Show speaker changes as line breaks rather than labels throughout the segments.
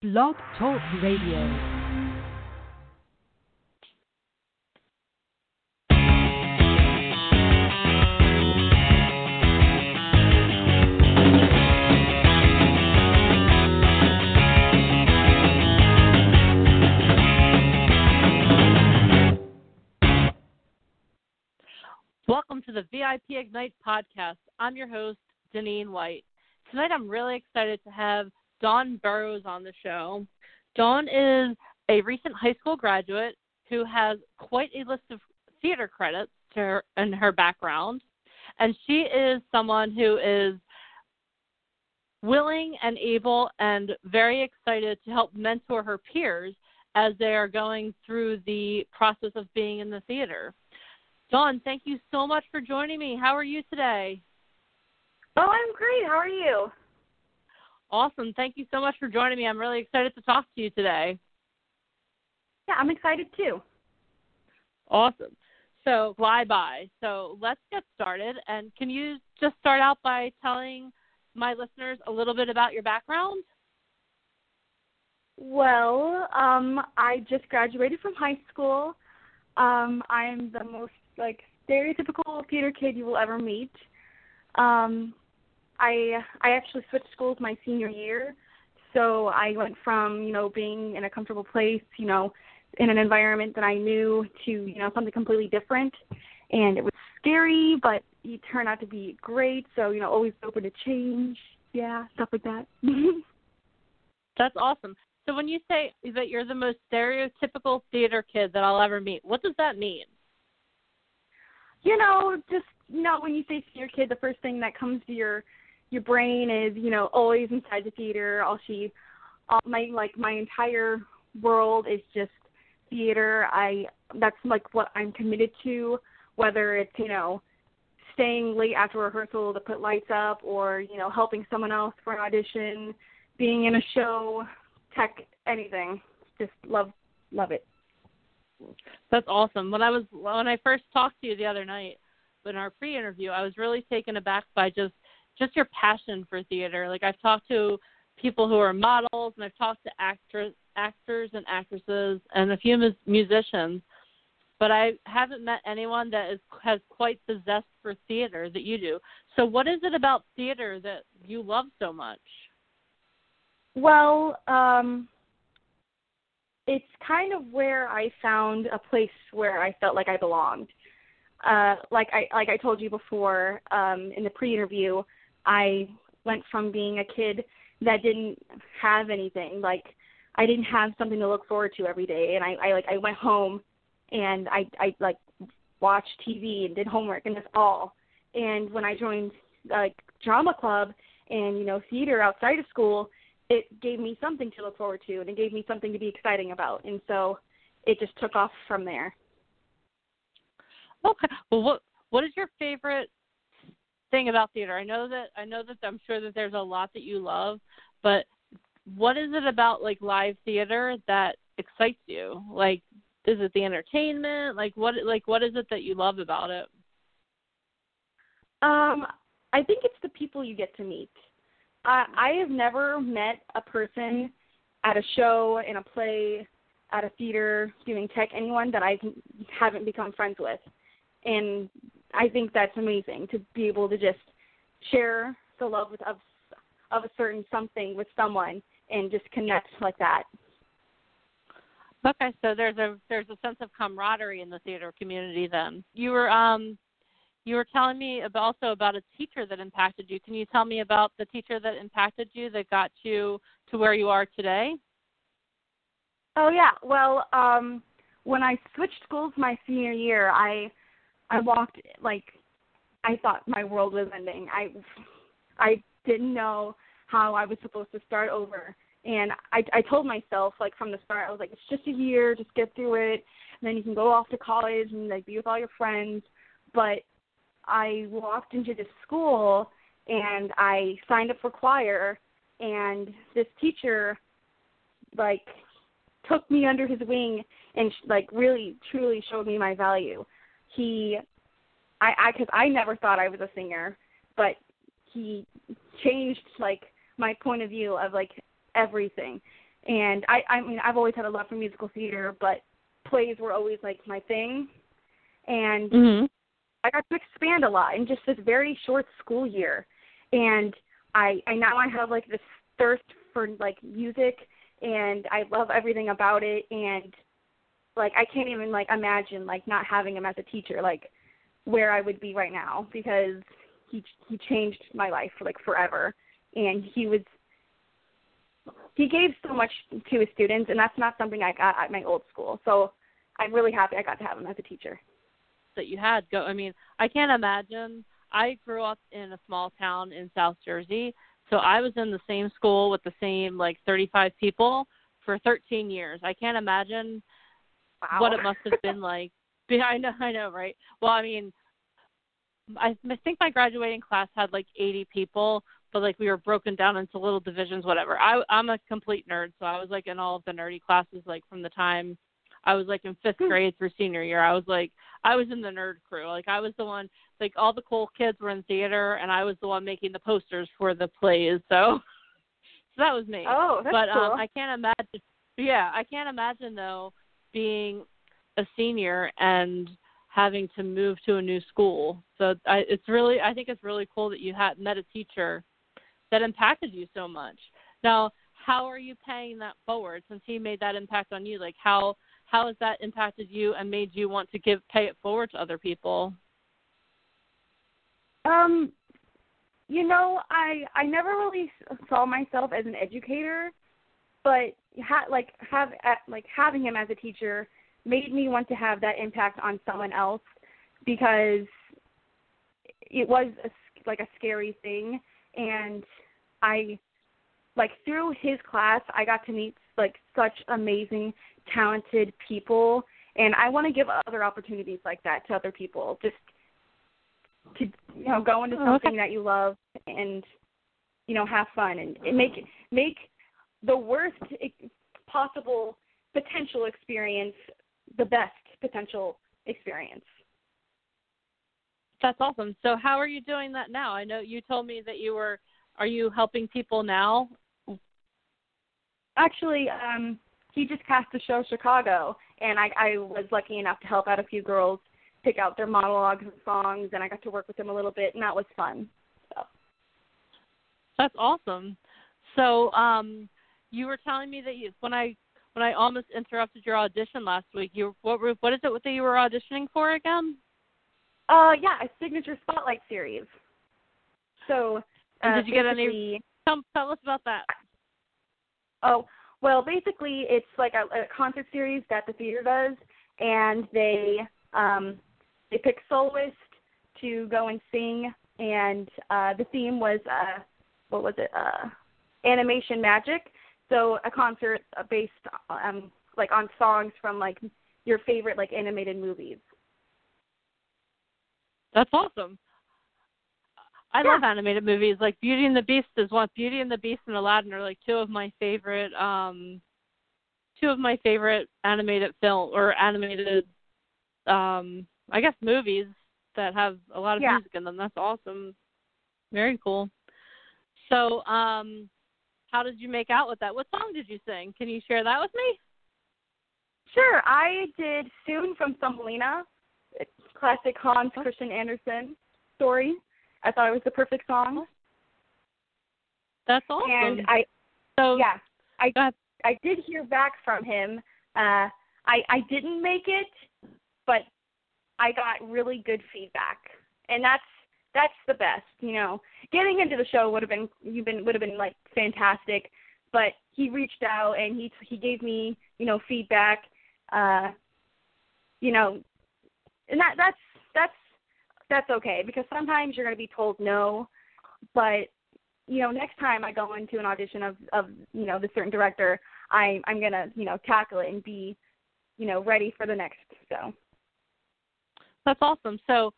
Blog Talk Radio.
Welcome to the VIP Ignite podcast. I'm your host, Deneen White. Tonight I'm really excited to have Dawn Burrows on the show. Dawn is a recent high school graduate who has quite a list of theater credits to her, in her background, and she is someone who is willing and able and very excited to help mentor her peers as they are going through the process of being in the theater. Dawn, thank you so much for joining me. How are you today?
Oh, I'm great. How are you?
Awesome. Thank you so much for joining me. I'm really excited to talk to you today.
Yeah, I'm excited too.
Awesome. So, fly by. So, let's get started. And can you just start out by telling my listeners a little bit about your background?
Well, um, I just graduated from high school. Um, I'm the most like stereotypical theater kid you will ever meet. Um, I I actually switched schools my senior year, so I went from you know being in a comfortable place, you know, in an environment that I knew to you know something completely different, and it was scary, but it turned out to be great. So you know, always open to change, yeah, stuff like that.
That's awesome. So when you say that you're the most stereotypical theater kid that I'll ever meet, what does that mean?
You know, just you know, when you say theater kid, the first thing that comes to your your brain is you know always inside the theater all she all my like my entire world is just theater. I that's like what i'm committed to whether it's you know staying late after rehearsal to put lights up or you know helping someone else for an audition being in a show tech anything. Just love love it.
That's awesome. When i was when i first talked to you the other night in our pre-interview i was really taken aback by just just your passion for theater. Like I've talked to people who are models, and I've talked to actors, actors and actresses, and a few mus- musicians, but I haven't met anyone that is has quite the zest for theater that you do. So, what is it about theater that you love so much?
Well, um, it's kind of where I found a place where I felt like I belonged. Uh, like I like I told you before um, in the pre-interview, I went from being a kid that didn't have anything like I didn't have something to look forward to every day and I, I like I went home and I I like watched TV and did homework and that's all. And when I joined like drama club and you know theater outside of school, it gave me something to look forward to and it gave me something to be exciting about. And so it just took off from there.
Okay. Well, what what is your favorite thing about theater. I know that I know that I'm sure that there's a lot that you love, but what is it about like live theater that excites you? Like is it the entertainment? Like what like what is it that you love about it?
Um I think it's the people you get to meet. I I have never met a person at a show, in a play, at a theater, doing tech, anyone that I haven't become friends with. And I think that's amazing to be able to just share the love of of a certain something with someone and just connect like that.
Okay, so there's a there's a sense of camaraderie in the theater community. Then you were um you were telling me about, also about a teacher that impacted you. Can you tell me about the teacher that impacted you that got you to where you are today?
Oh yeah, well um when I switched schools my senior year, I I walked like I thought my world was ending. I I didn't know how I was supposed to start over. And I I told myself like from the start I was like it's just a year, just get through it, and then you can go off to college and like be with all your friends. But I walked into this school and I signed up for choir and this teacher like took me under his wing and like really truly showed me my value he I I cuz I never thought I was a singer, but he changed like my point of view of like everything. and I I mean I've always had a love for musical theater, but plays were always like my thing, and
Mm-hmm.
I got to expand a lot in just this very short school year, and I I now I have like this thirst for like music, and I love everything about it, and like I can't even like imagine like not having him as a teacher, like where I would be right now because he he changed my life like forever, and he was he gave so much to his students, and that's not something I got at my old school. So I'm really happy I got to have him as a teacher.
that you had go i mean i can't imagine i grew up in a small town in south jersey so i was in the same school with the same like thirty five people for thirteen years i can't imagine
Wow.
what it must have been like i know i know right well i mean i I think my graduating class had like eighty people but like we were broken down into little divisions whatever i i'm a complete nerd so i was like in all of the nerdy classes like from the time I was like in fifth
Hmm.
grade through senior year. I was like I was in the nerd crew. Like I was the one like all the cool kids were in theater and I was the one making the posters for the plays. So so that was me.
Oh, that's
but
cool.
um I can't imagine yeah, I can't imagine though being a senior and having to move to a new school. So I it's really I think it's really cool that you had met a teacher that impacted you so much. Now, how are you paying that forward since he made that impact on you? Like how how has that impacted you and made you want to give pay it forward to other people?
Um, you know, I I never really saw myself as an educator, but ha- like have at, like having him as a teacher made me want to have that impact on someone else because it was a, like a scary thing, and I like through his class I got to meet like such amazing, talented people, and I want to give other opportunities like that to other people. Just to you know go into
Oh,
something
okay.
that you love and you know have fun and, and make make the worst possible potential experience the best potential experience.
That's awesome. So how are you doing that now? I know you told me that you were are you helping people now?
Actually, um, he just cast the show Chicago, and I, I was lucky enough to help out a few girls pick out their monologues and songs, and I got to work with them a little bit, and that was fun. So.
That's awesome. So, um, you were telling me that you, when I when I almost interrupted your audition last week, you what were, what is it that you were auditioning for again?
Uh, yeah, a signature spotlight series. So,
And
uh,
did you get any- Tell, tell us about that.
Oh, well, basically, it's like a, a concert series that the theater does, and they um, they pick soloists to go and sing, and uh, the theme was uh, what was it? Uh, animation magic. So a concert uh, based um, like on songs from like your favorite like animated movies.
That's awesome. I
Yeah.
love animated movies. Like Beauty and the Beast is one. Beauty and the Beast and Aladdin are like two of my favorite. um Two of my favorite animated film or animated, um I guess movies that have a lot of
Yeah.
music in them. That's awesome. Very cool. So, um how did you make out with that? What song did you sing? Can you share that with me?
Sure, I did "Soon" from Thumbelina, classic Hans
Oh.
Christian Andersen story. I thought it was the perfect song.
That's awesome.
and I
so
yeah I. I did hear back from him. Uh, I I didn't make it, but I got really good feedback, and that's that's the best. You know, getting into the show would have been you've been would have been like fantastic, but he reached out and he he gave me you know feedback. Uh, you know, and that that's that's that's okay because sometimes you're going to be told no, but you know, next time I go into an audition of of you know the certain director, I I'm gonna you know tackle it and be, you know, ready for the next. So
That's awesome. So,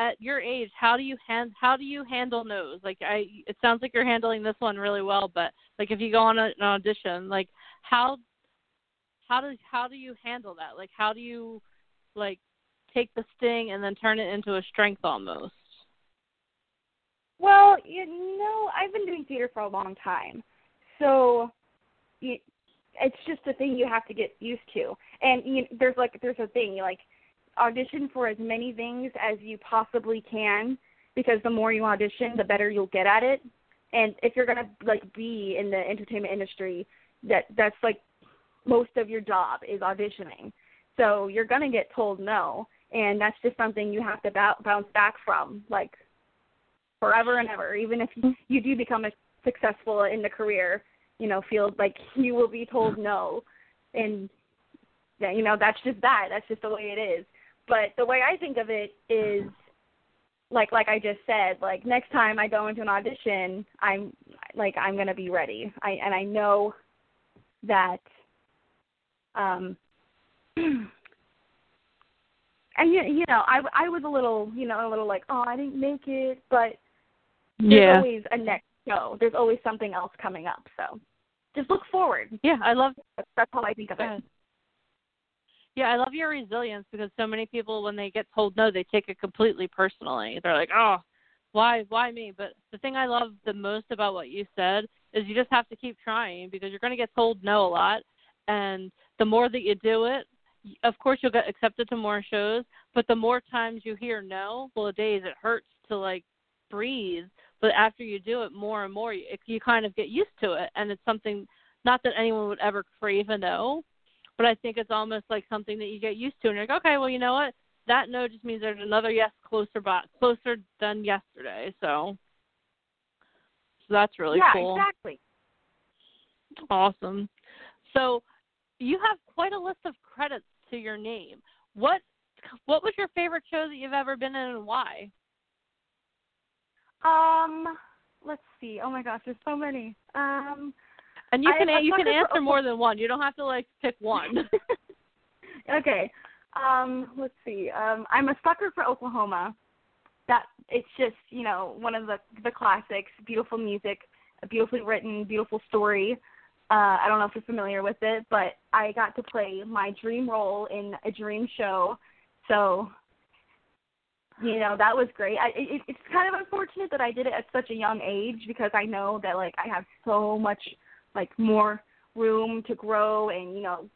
at your age, how do you hand how do you handle no's? Like, I it sounds like you're handling this one really well, but like if you go on a, an audition, like how how do how do you handle that? Like, how do you like take the sting and then turn it into a strength almost?
well, you know, I've been doing theater for a long time, so it, it's just a thing you have to get used to. And you, there's like there's a thing you like audition for as many things as you possibly can because the more you audition, the better you'll get at it. And if you're gonna like be in the entertainment industry, that that's like most of your job is auditioning. So you're gonna get told no, and that's just something you have to bounce back from, like forever and ever. Even if you, you do become a successful in the career, you know, field, like you will be told no, and yeah, you know that's just that. That's just the way it is. But the way I think of it is like like I just said, like next time I go into an audition, I'm like I'm gonna be ready. I and I know that um and you you know I I was a little you know a little like oh I didn't make it, but there's
yeah.
always a next show. There's always something else coming up. So just look forward.
Yeah, I love
that's how I think of it.
Yeah, I love your resilience because so many people, when they get told no, they take it completely personally. They're like, "Oh, why, why me?" But the thing I love the most about what you said is you just have to keep trying because you're going to get told no a lot, and the more that you do it, of course you'll get accepted to more shows. But the more times you hear no, well, days it hurts to like breathe. But after you do it more and more, you, you kind of get used to it, and it's something not that anyone would ever crave a no, but I think it's almost like something that you get used to, and you're like, okay, well, you know what? That no just means there's another yes closer, by, closer than yesterday. So, so that's really
yeah,
cool.
Yeah, exactly.
Awesome. So, you have quite a list of credits to your name. What what was your favorite show that you've ever been in, and why?
Um, let's see. Oh my gosh, there's so many. Um,
and you can
I,
you can answer
for,
more than one. You don't have to like pick one.
okay. Um, let's see. Um, I'm a sucker for Oklahoma. That it's just you know one of the the classics. Beautiful music, a beautifully written, beautiful story. Uh, I don't know if you're familiar with it, but I got to play my dream role in a dream show. So, you know, that was great. I, it, it's kind of unfortunate that I did it at such a young age because I know that like I have so much like more room to grow and you know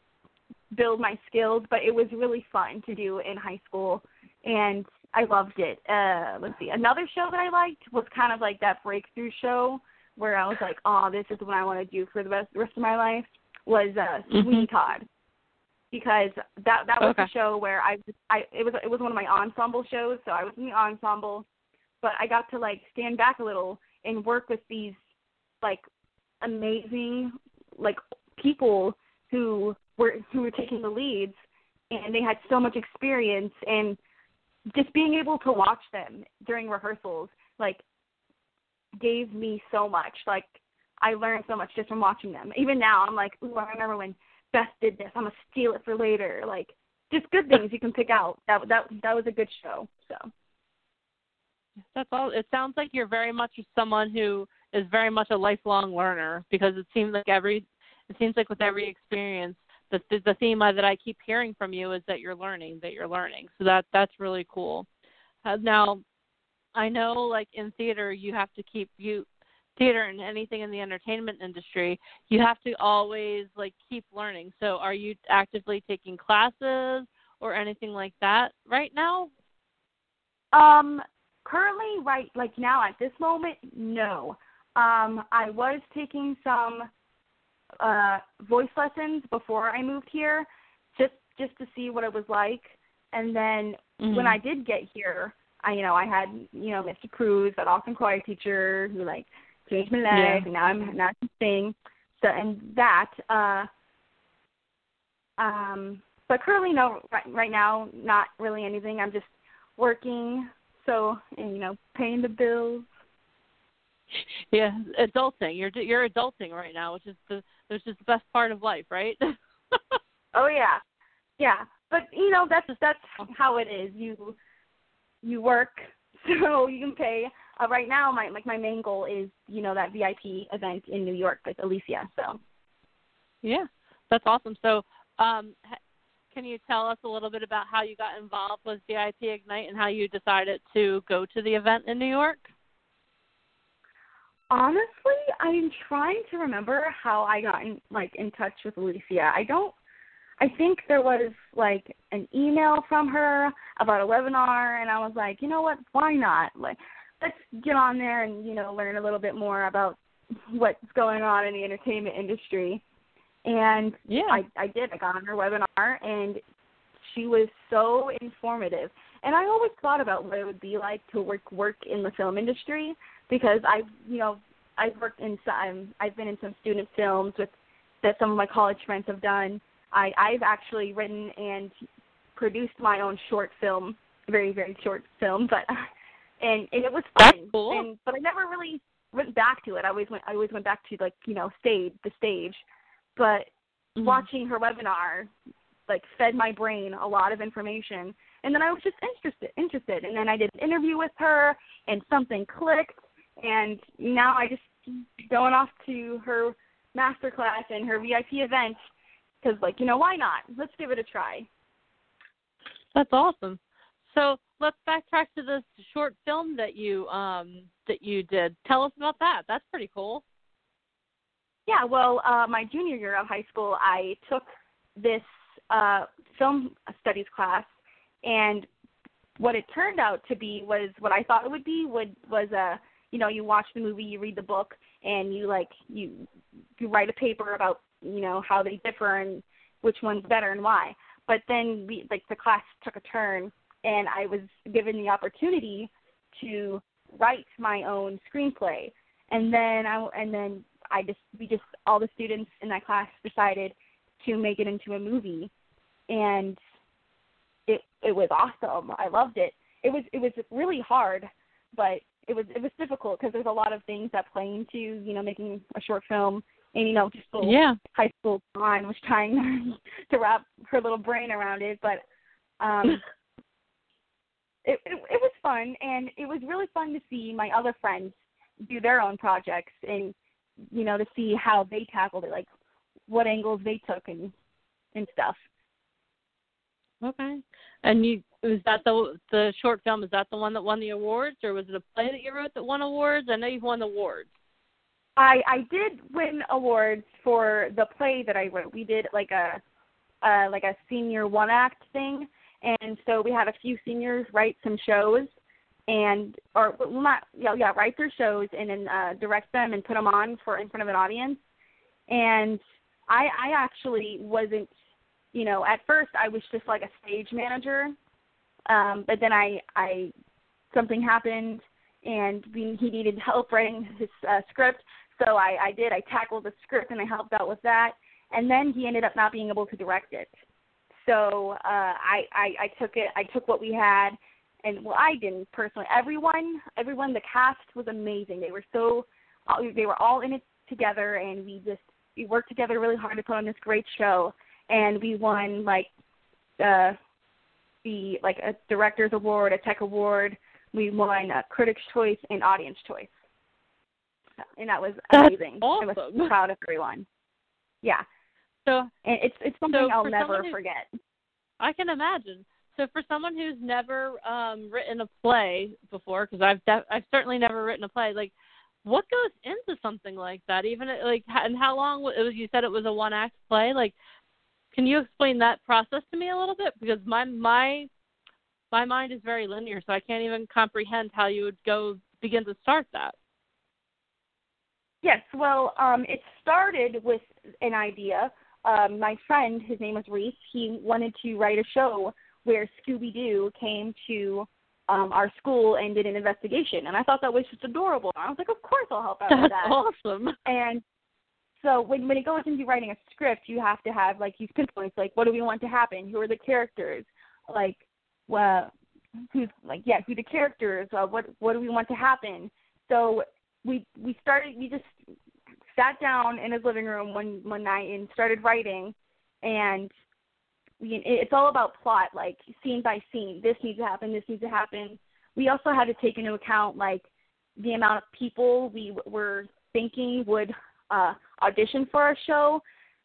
build my skills but it was really fun to do in high school and i loved it uh let's see another show that i liked was kind of like that breakthrough show where i was like oh this is what i want to do for the rest, rest of my life was uh
mm-hmm.
sweeney todd because that that was
okay.
the show where i i it was it was one of my ensemble shows so i was in the ensemble but i got to like stand back a little and work with these like amazing like people who were who were taking the leads and they had so much experience and just being able to watch them during rehearsals like gave me so much. Like i learned so much just from watching them. Even now i'm like ooh i remember when beth did this. I'm gonna steal it for later. Like just good things you can pick out. That that that was a good show so.
That's all it sounds like you're very much someone who is very much a lifelong learner because it seems like every it seems like with every experience the the theme that I keep hearing from you is that you're learning that you're learning so that that's really cool. Uh, now I know like in theater you have to keep you theater and anything in the entertainment industry you have to always like keep learning. So are you actively taking classes or anything like that right now?
Um currently right like now at this moment no um, I was taking some uh, voice lessons before I moved here, just just to see what it was like. And then
mm-hmm.
when I did get here, I you know I had you know Mr. Cruz, that awesome choir teacher who like changed my life,
yeah.
and now I'm now I can sing. So and that. uh um but currently no right, right now not really anything i'm just working so and you know paying the bills
yeah, adulting. You're you're adulting right now, which is the which is the best part of life, right?
oh yeah, yeah. But you know that's that's how it is. You you work so you can pay. Uh, right now, my like my main goal is you know that VIP event in New York with Alicia. So
yeah, that's awesome. So um, can you tell us a little bit about how you got involved with VIP Ignite and how you decided to go to the event in New York?
Honestly, I'm trying to remember how I got in, like in touch with Alicia. I don't. I think there was like an email from her about a webinar, and I was like, you know what? Why not? Like, let's get on there and you know learn a little bit more about what's going on in the entertainment industry. And
yeah,
I I did. I got on her webinar, and she was so informative. And I always thought about what it would be like to work work in the film industry because I've you know I've worked in some I've been in some student films with that some of my college friends have done. I I've actually written and produced my own short film, very very short film, but and and it was fun.
That's cool.
And but I never really went back to it. I always went I always went back to like you know stage the stage, but
Mhm.
watching her webinar like fed my brain a lot of information and then I was just interested interested and then I did an interview with her and something clicked and now I just going off to her master class and her VIP event because like you know why not let's give it a try
That's awesome. So let's backtrack to this short film that you um that you did. Tell us about that. That's pretty cool.
Yeah, well, uh, my junior year of high school, I took this uh, film studies class, and what it turned out to be was what I thought it would be. Would was a you know you watch the movie, you read the book, and you like you you write a paper about you know how they differ and which one's better and why. But then we like the class took a turn, and I was given the opportunity to write my own screenplay, and then I and then I just we just all the students in that class decided to make it into a movie, and it it was awesome. I loved it. It was it was really hard, but it was it was difficult because there's a lot of things that play into you know making a short film, and you know just little
Yeah.
high school Dawn was trying to wrap her little brain around it, but um it, it it was fun and it was really fun to see my other friends do their own projects and you know to see how they tackled it like what angles they took and and stuff
Okay. And you was that the the short film? Is that the one that won the awards, or was it a play that you wrote that won awards? I know you've won awards.
i i did win awards for the play that i wrote we did like a uh like a senior one act thing and so we had a few seniors write some shows and or not yeah yeah write their shows and then uh direct them and put them on for in front of an audience and i i actually wasn't you know at first i was just like a stage manager um but then i i something happened and we, he needed help writing his uh, script. So i i did. I tackled the script and i helped out with that. And then he ended up not being able to direct it. So uh i i i took it i took what we had. And well i didn't personally. Everyone everyone the cast was amazing. They were so uh, they were all in it together and we just we worked together really hard to put on this great show. And we won like uh the like a director's award a tech award we won a critics choice and audience choice and that was
That's
amazing i was
awesome.
proud of everyone yeah
So
and it's it's something
So
i'll
for
never
who-
forget
I can imagine. So for someone who's never um written a play before, because I've def- I've certainly never written a play, like what goes into something like that? Even like and how long it was? You said it was a one act play. Like, can you explain that process to me a little bit? Because my my my mind is very linear, so I can't even comprehend how you would go begin to start that.
Yes, well, um, it started with an idea. Um, my friend, his name was Reese, he wanted to write a show where Scooby Doo came to um, our school and did an investigation, and I thought that was just adorable. I was like, of course I'll help out with
That's
that.
awesome.
And so when when it goes into writing a script, you have to have like these pinpoints, like what do we want to happen? Who are the characters? Like, well, who's like yeah, who the characters? Uh, what what do we want to happen? So we we started we just sat down in his living room one one night and started writing, and we, it's all about plot, like scene by scene. This needs to happen. This needs to happen. We also had to take into account like the amount of people we were thinking would uh, audition for our show.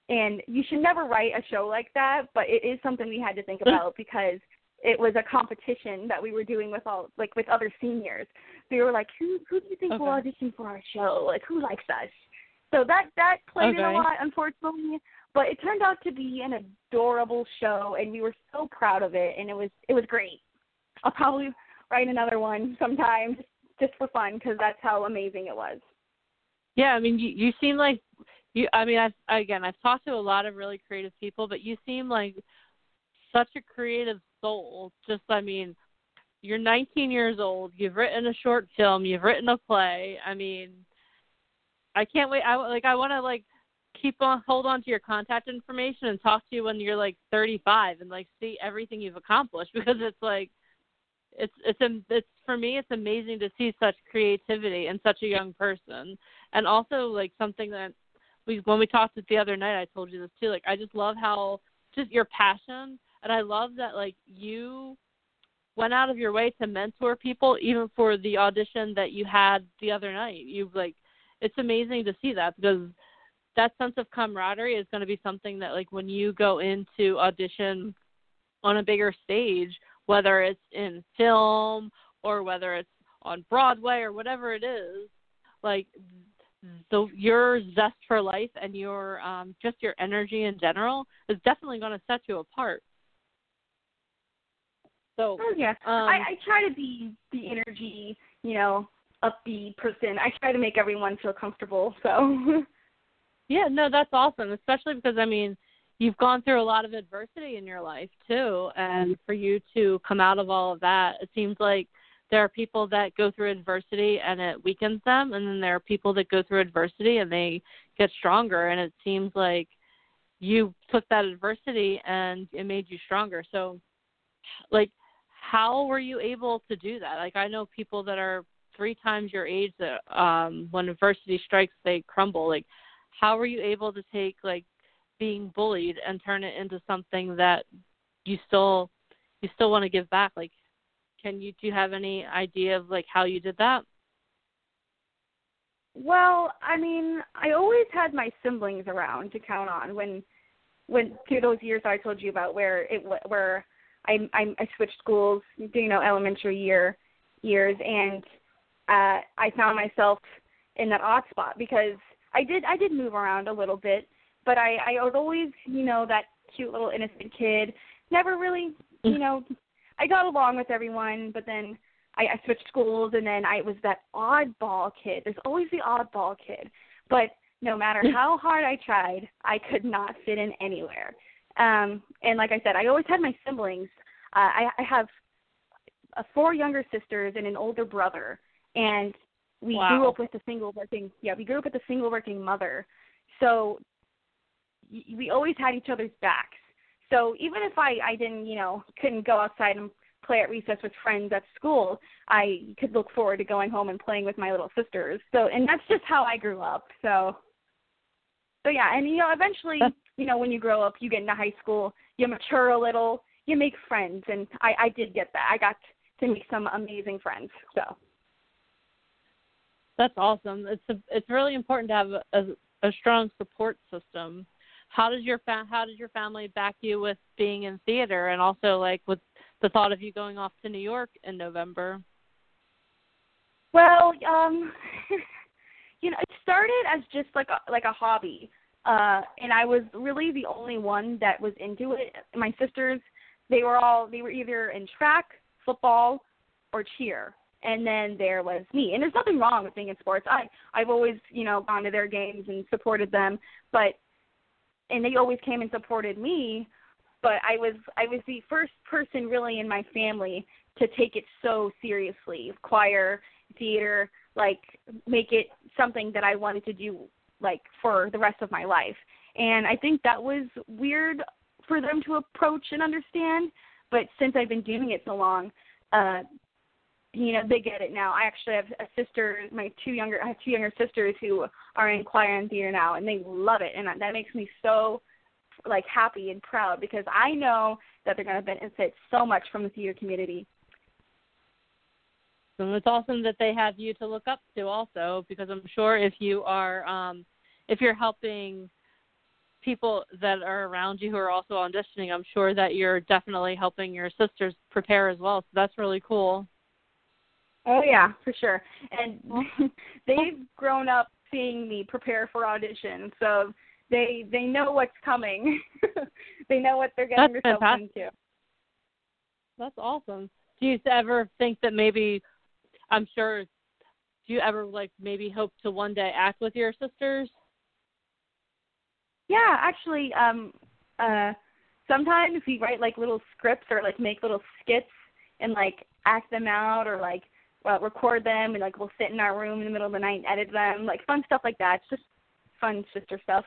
And you should never write a show like that, but it is something we had to think about because it was a competition that we were doing with all like with other seniors. We were like, who who do you think
Okay.
will audition for our show? Like who likes us? So that that played in a lot, unfortunately. But it turned out to be an adorable show, and we were so proud of it, and it was it was great. I'll probably write another one sometime just for fun because that's how amazing it was.
Yeah, I mean, you you seem like you. I mean, I've again, I've talked to a lot of really creative people, but you seem like such a creative soul. Just, I mean, you're 19 years old. You've written a short film. You've written a play. I mean, I can't wait. I like. I want to like keep on hold on to your contact information and talk to you when you're like 35 and like see everything you've accomplished because it's like it's it's it's for me it's amazing to see such creativity in such a young person. And also like something that we when we talked the other night I told you this too like I just love how just your passion and I love that like you went out of your way to mentor people even for the audition that you had the other night. You like it's amazing to see that because that sense of camaraderie is going to be something that like when you go into audition on a bigger stage whether it's in film or whether it's on Broadway or whatever it is like the your zest for life and your um just your energy in general is definitely going to set you apart so
Oh yeah,
um
I, I try to be the energy, you know, upbeat person. I try to make everyone feel comfortable. So
Yeah, no, that's awesome, especially because I mean, you've gone through a lot of adversity in your life too, and for you to come out of all of that, it seems like there are people that go through adversity and it weakens them, and then there are people that go through adversity and they get stronger, and it seems like you took that adversity and it made you stronger. So, like, how were you able to do that? Like, I know people that are three times your age that um when adversity strikes they crumble like how were you able to take like being bullied and turn it into something that you still you still want to give back like can you do you have any idea of like how you did that?
Well, I mean, I always had my siblings around to count on when when through those years I told you about where it where I I, I switched schools, you know, elementary year years and uh I found myself in that odd spot because I did I did move around a little bit, but I I was always, you know, that cute little innocent kid. Never really, you know, I got along with everyone, but then I, I switched schools and then I was that oddball kid. There's always the oddball kid. But no matter how hard I tried, I could not fit in anywhere. Um and like I said, I always had my siblings. Uh, I I have uh, four younger sisters and an older brother and we
Wow.
grew up with a single working yeah, we grew up with a single working mother. So we always had each other's backs. So even if I I didn't, you know, couldn't go outside and play at recess with friends at school, I could look forward to going home and playing with my little sisters. So and that's just how I grew up. So so yeah, and you know, eventually, you know, when you grow up, you get into high school, you mature a little, you make friends and I I did get that. I got to make some amazing friends. So
that's awesome it's a, it's really important to have a, a, a strong support system how does your fa- how does your family back you with being in theater and also like with the thought of you going off to New York in November
Well, um, you know, it started as just like a like a hobby, uh, and I was really the only one that was into it. My sisters, they were all they were either in track, football, or cheer, and then there was me. And there's nothing wrong with being in sports. I I've always you know gone to their games and supported them, but and they always came and supported me. But I was I was the first person really in my family to take it so seriously. Choir, theater, like make it something that I wanted to do like for the rest of my life. And I think that was weird for them to approach and understand, but since I've been doing it so long, uh you know, they get it now. I actually have a sister, my two younger I have two younger sisters who are in choir and theater now and they love it and that makes me so like happy and proud because I know that they're going to benefit so much from the theater community.
And it's awesome that they have you to look up to also because I'm sure if you are um if you're helping people that are around you who are also auditioning, I'm sure that you're definitely helping your sisters prepare as well. So that's really cool.
Oh yeah, for sure. And they've grown up seeing me prepare for auditions, so they they know what's coming. they know what they're getting
That's
themselves
fantastic.
into.
That's awesome. Do you ever think that maybe I'm sure do you ever like maybe hope to one day act with your sisters?
Yeah, actually, um, uh, sometimes we write like little scripts or like make little skits and like act them out or like uh, record them and like we'll sit in our room in the middle of the night and edit them, like fun stuff like that. It's just fun sister stuff.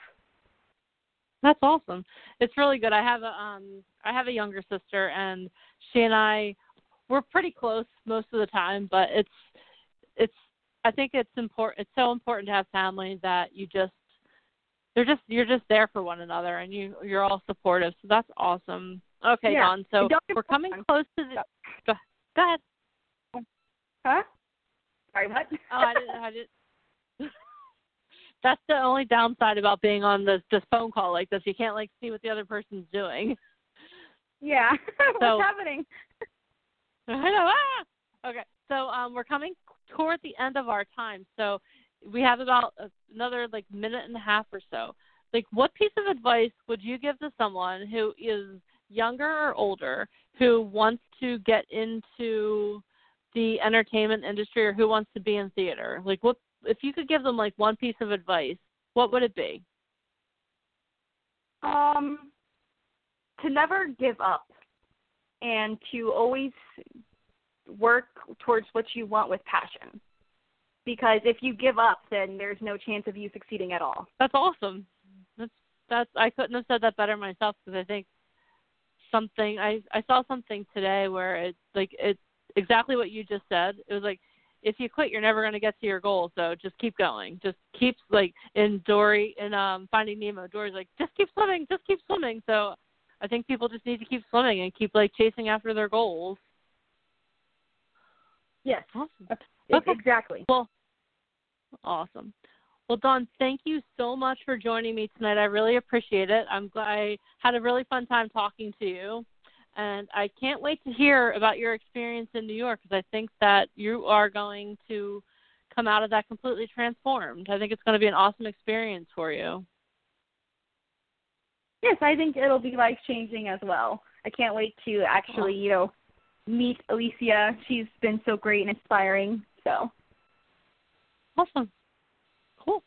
That's awesome. It's really good. I have a um I have a younger sister and she and I we're pretty close most of the time, but it's it's I think it's important it's so important to have family that you just they're just you're just there for one another and you you're all supportive. So that's awesome. Okay,
Yeah.
Dawn. So
And don't get
we're coming close to the go ahead.
Huh? Sorry, what?
Oh, I didn't. I didn't. That's the only downside about being on this this phone call like this. You can't like see what the other person's doing.
yeah.
So-
What's happening?
I know. Ah! Okay, so um, we're coming toward the end of our time. So we have about another like minute and a half or so. Like, what piece of advice would you give to someone who is younger or older who wants to get into the entertainment industry or who wants to be in theater? Like, what if you could give them like one piece of advice? What would it be?
Um, to never give up and to always work towards what you want with passion. Because if you give up, then there's no chance of you succeeding at all.
That's awesome. That's that's I couldn't have said that better myself because I think something I I saw something today where it's like it's exactly what you just said. It was like if you quit, you're never going to get to your goal. So just keep going. Just keep like in Dory in um Finding Nemo. Dory's like just keep swimming, just keep swimming. So I think people just need to keep swimming and keep like chasing after their goals.
Yes,
Awesome. Okay.
exactly.
Well, awesome. Well, Dawn, thank you so much for joining me tonight. I really appreciate it. I'm glad I had a really fun time talking to you, and I can't wait to hear about your experience in New York because I think that you are going to come out of that completely transformed. I think it's going to be an awesome experience for you.
Yes, I think it'll be life changing as well. I can't wait to actually, you know, meet Alicia. She's been so great and inspiring. So
Awesome. Cool.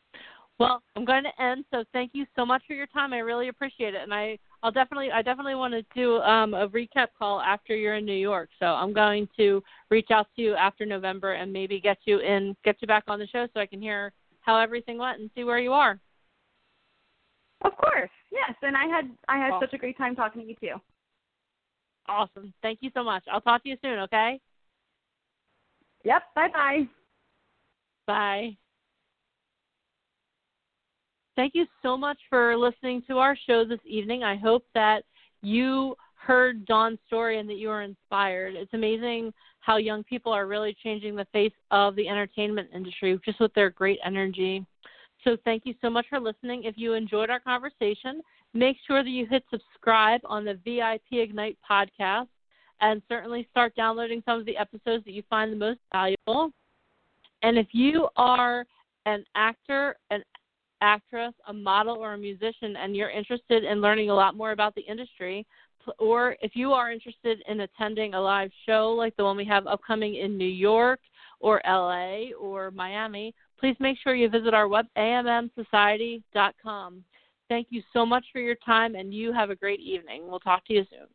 Well, I'm going to end. So thank you so much for your time. I really appreciate it, and I I'll definitely I definitely want to do um, a recap call after you're in New York. So I'm going to reach out to you after November and maybe get you in get you back on the show so I can hear how everything went and see where you are.
of course, yes. And I had I had
Awesome.
such a great time talking to you too.
Awesome. Thank you so much. I'll talk to you soon. Okay.
Yep. Bye bye
bye. Thank you so much for listening to our show this evening. I hope that you heard Dawn's story and that you were inspired. It's amazing how young people are really changing the face of the entertainment industry just with their great energy. So, thank you so much for listening. If you enjoyed our conversation, make sure that you hit subscribe on the VIP Ignite podcast and certainly start downloading some of the episodes that you find the most valuable. And if you are an actor, an actress, a model, or a musician, and you're interested in learning a lot more about the industry, or if you are interested in attending a live show like the one we have upcoming in New York or LA or Miami, please make sure you visit our web, ammsociety.com. Thank you so much for your time, and you have a great evening. We'll talk to you soon.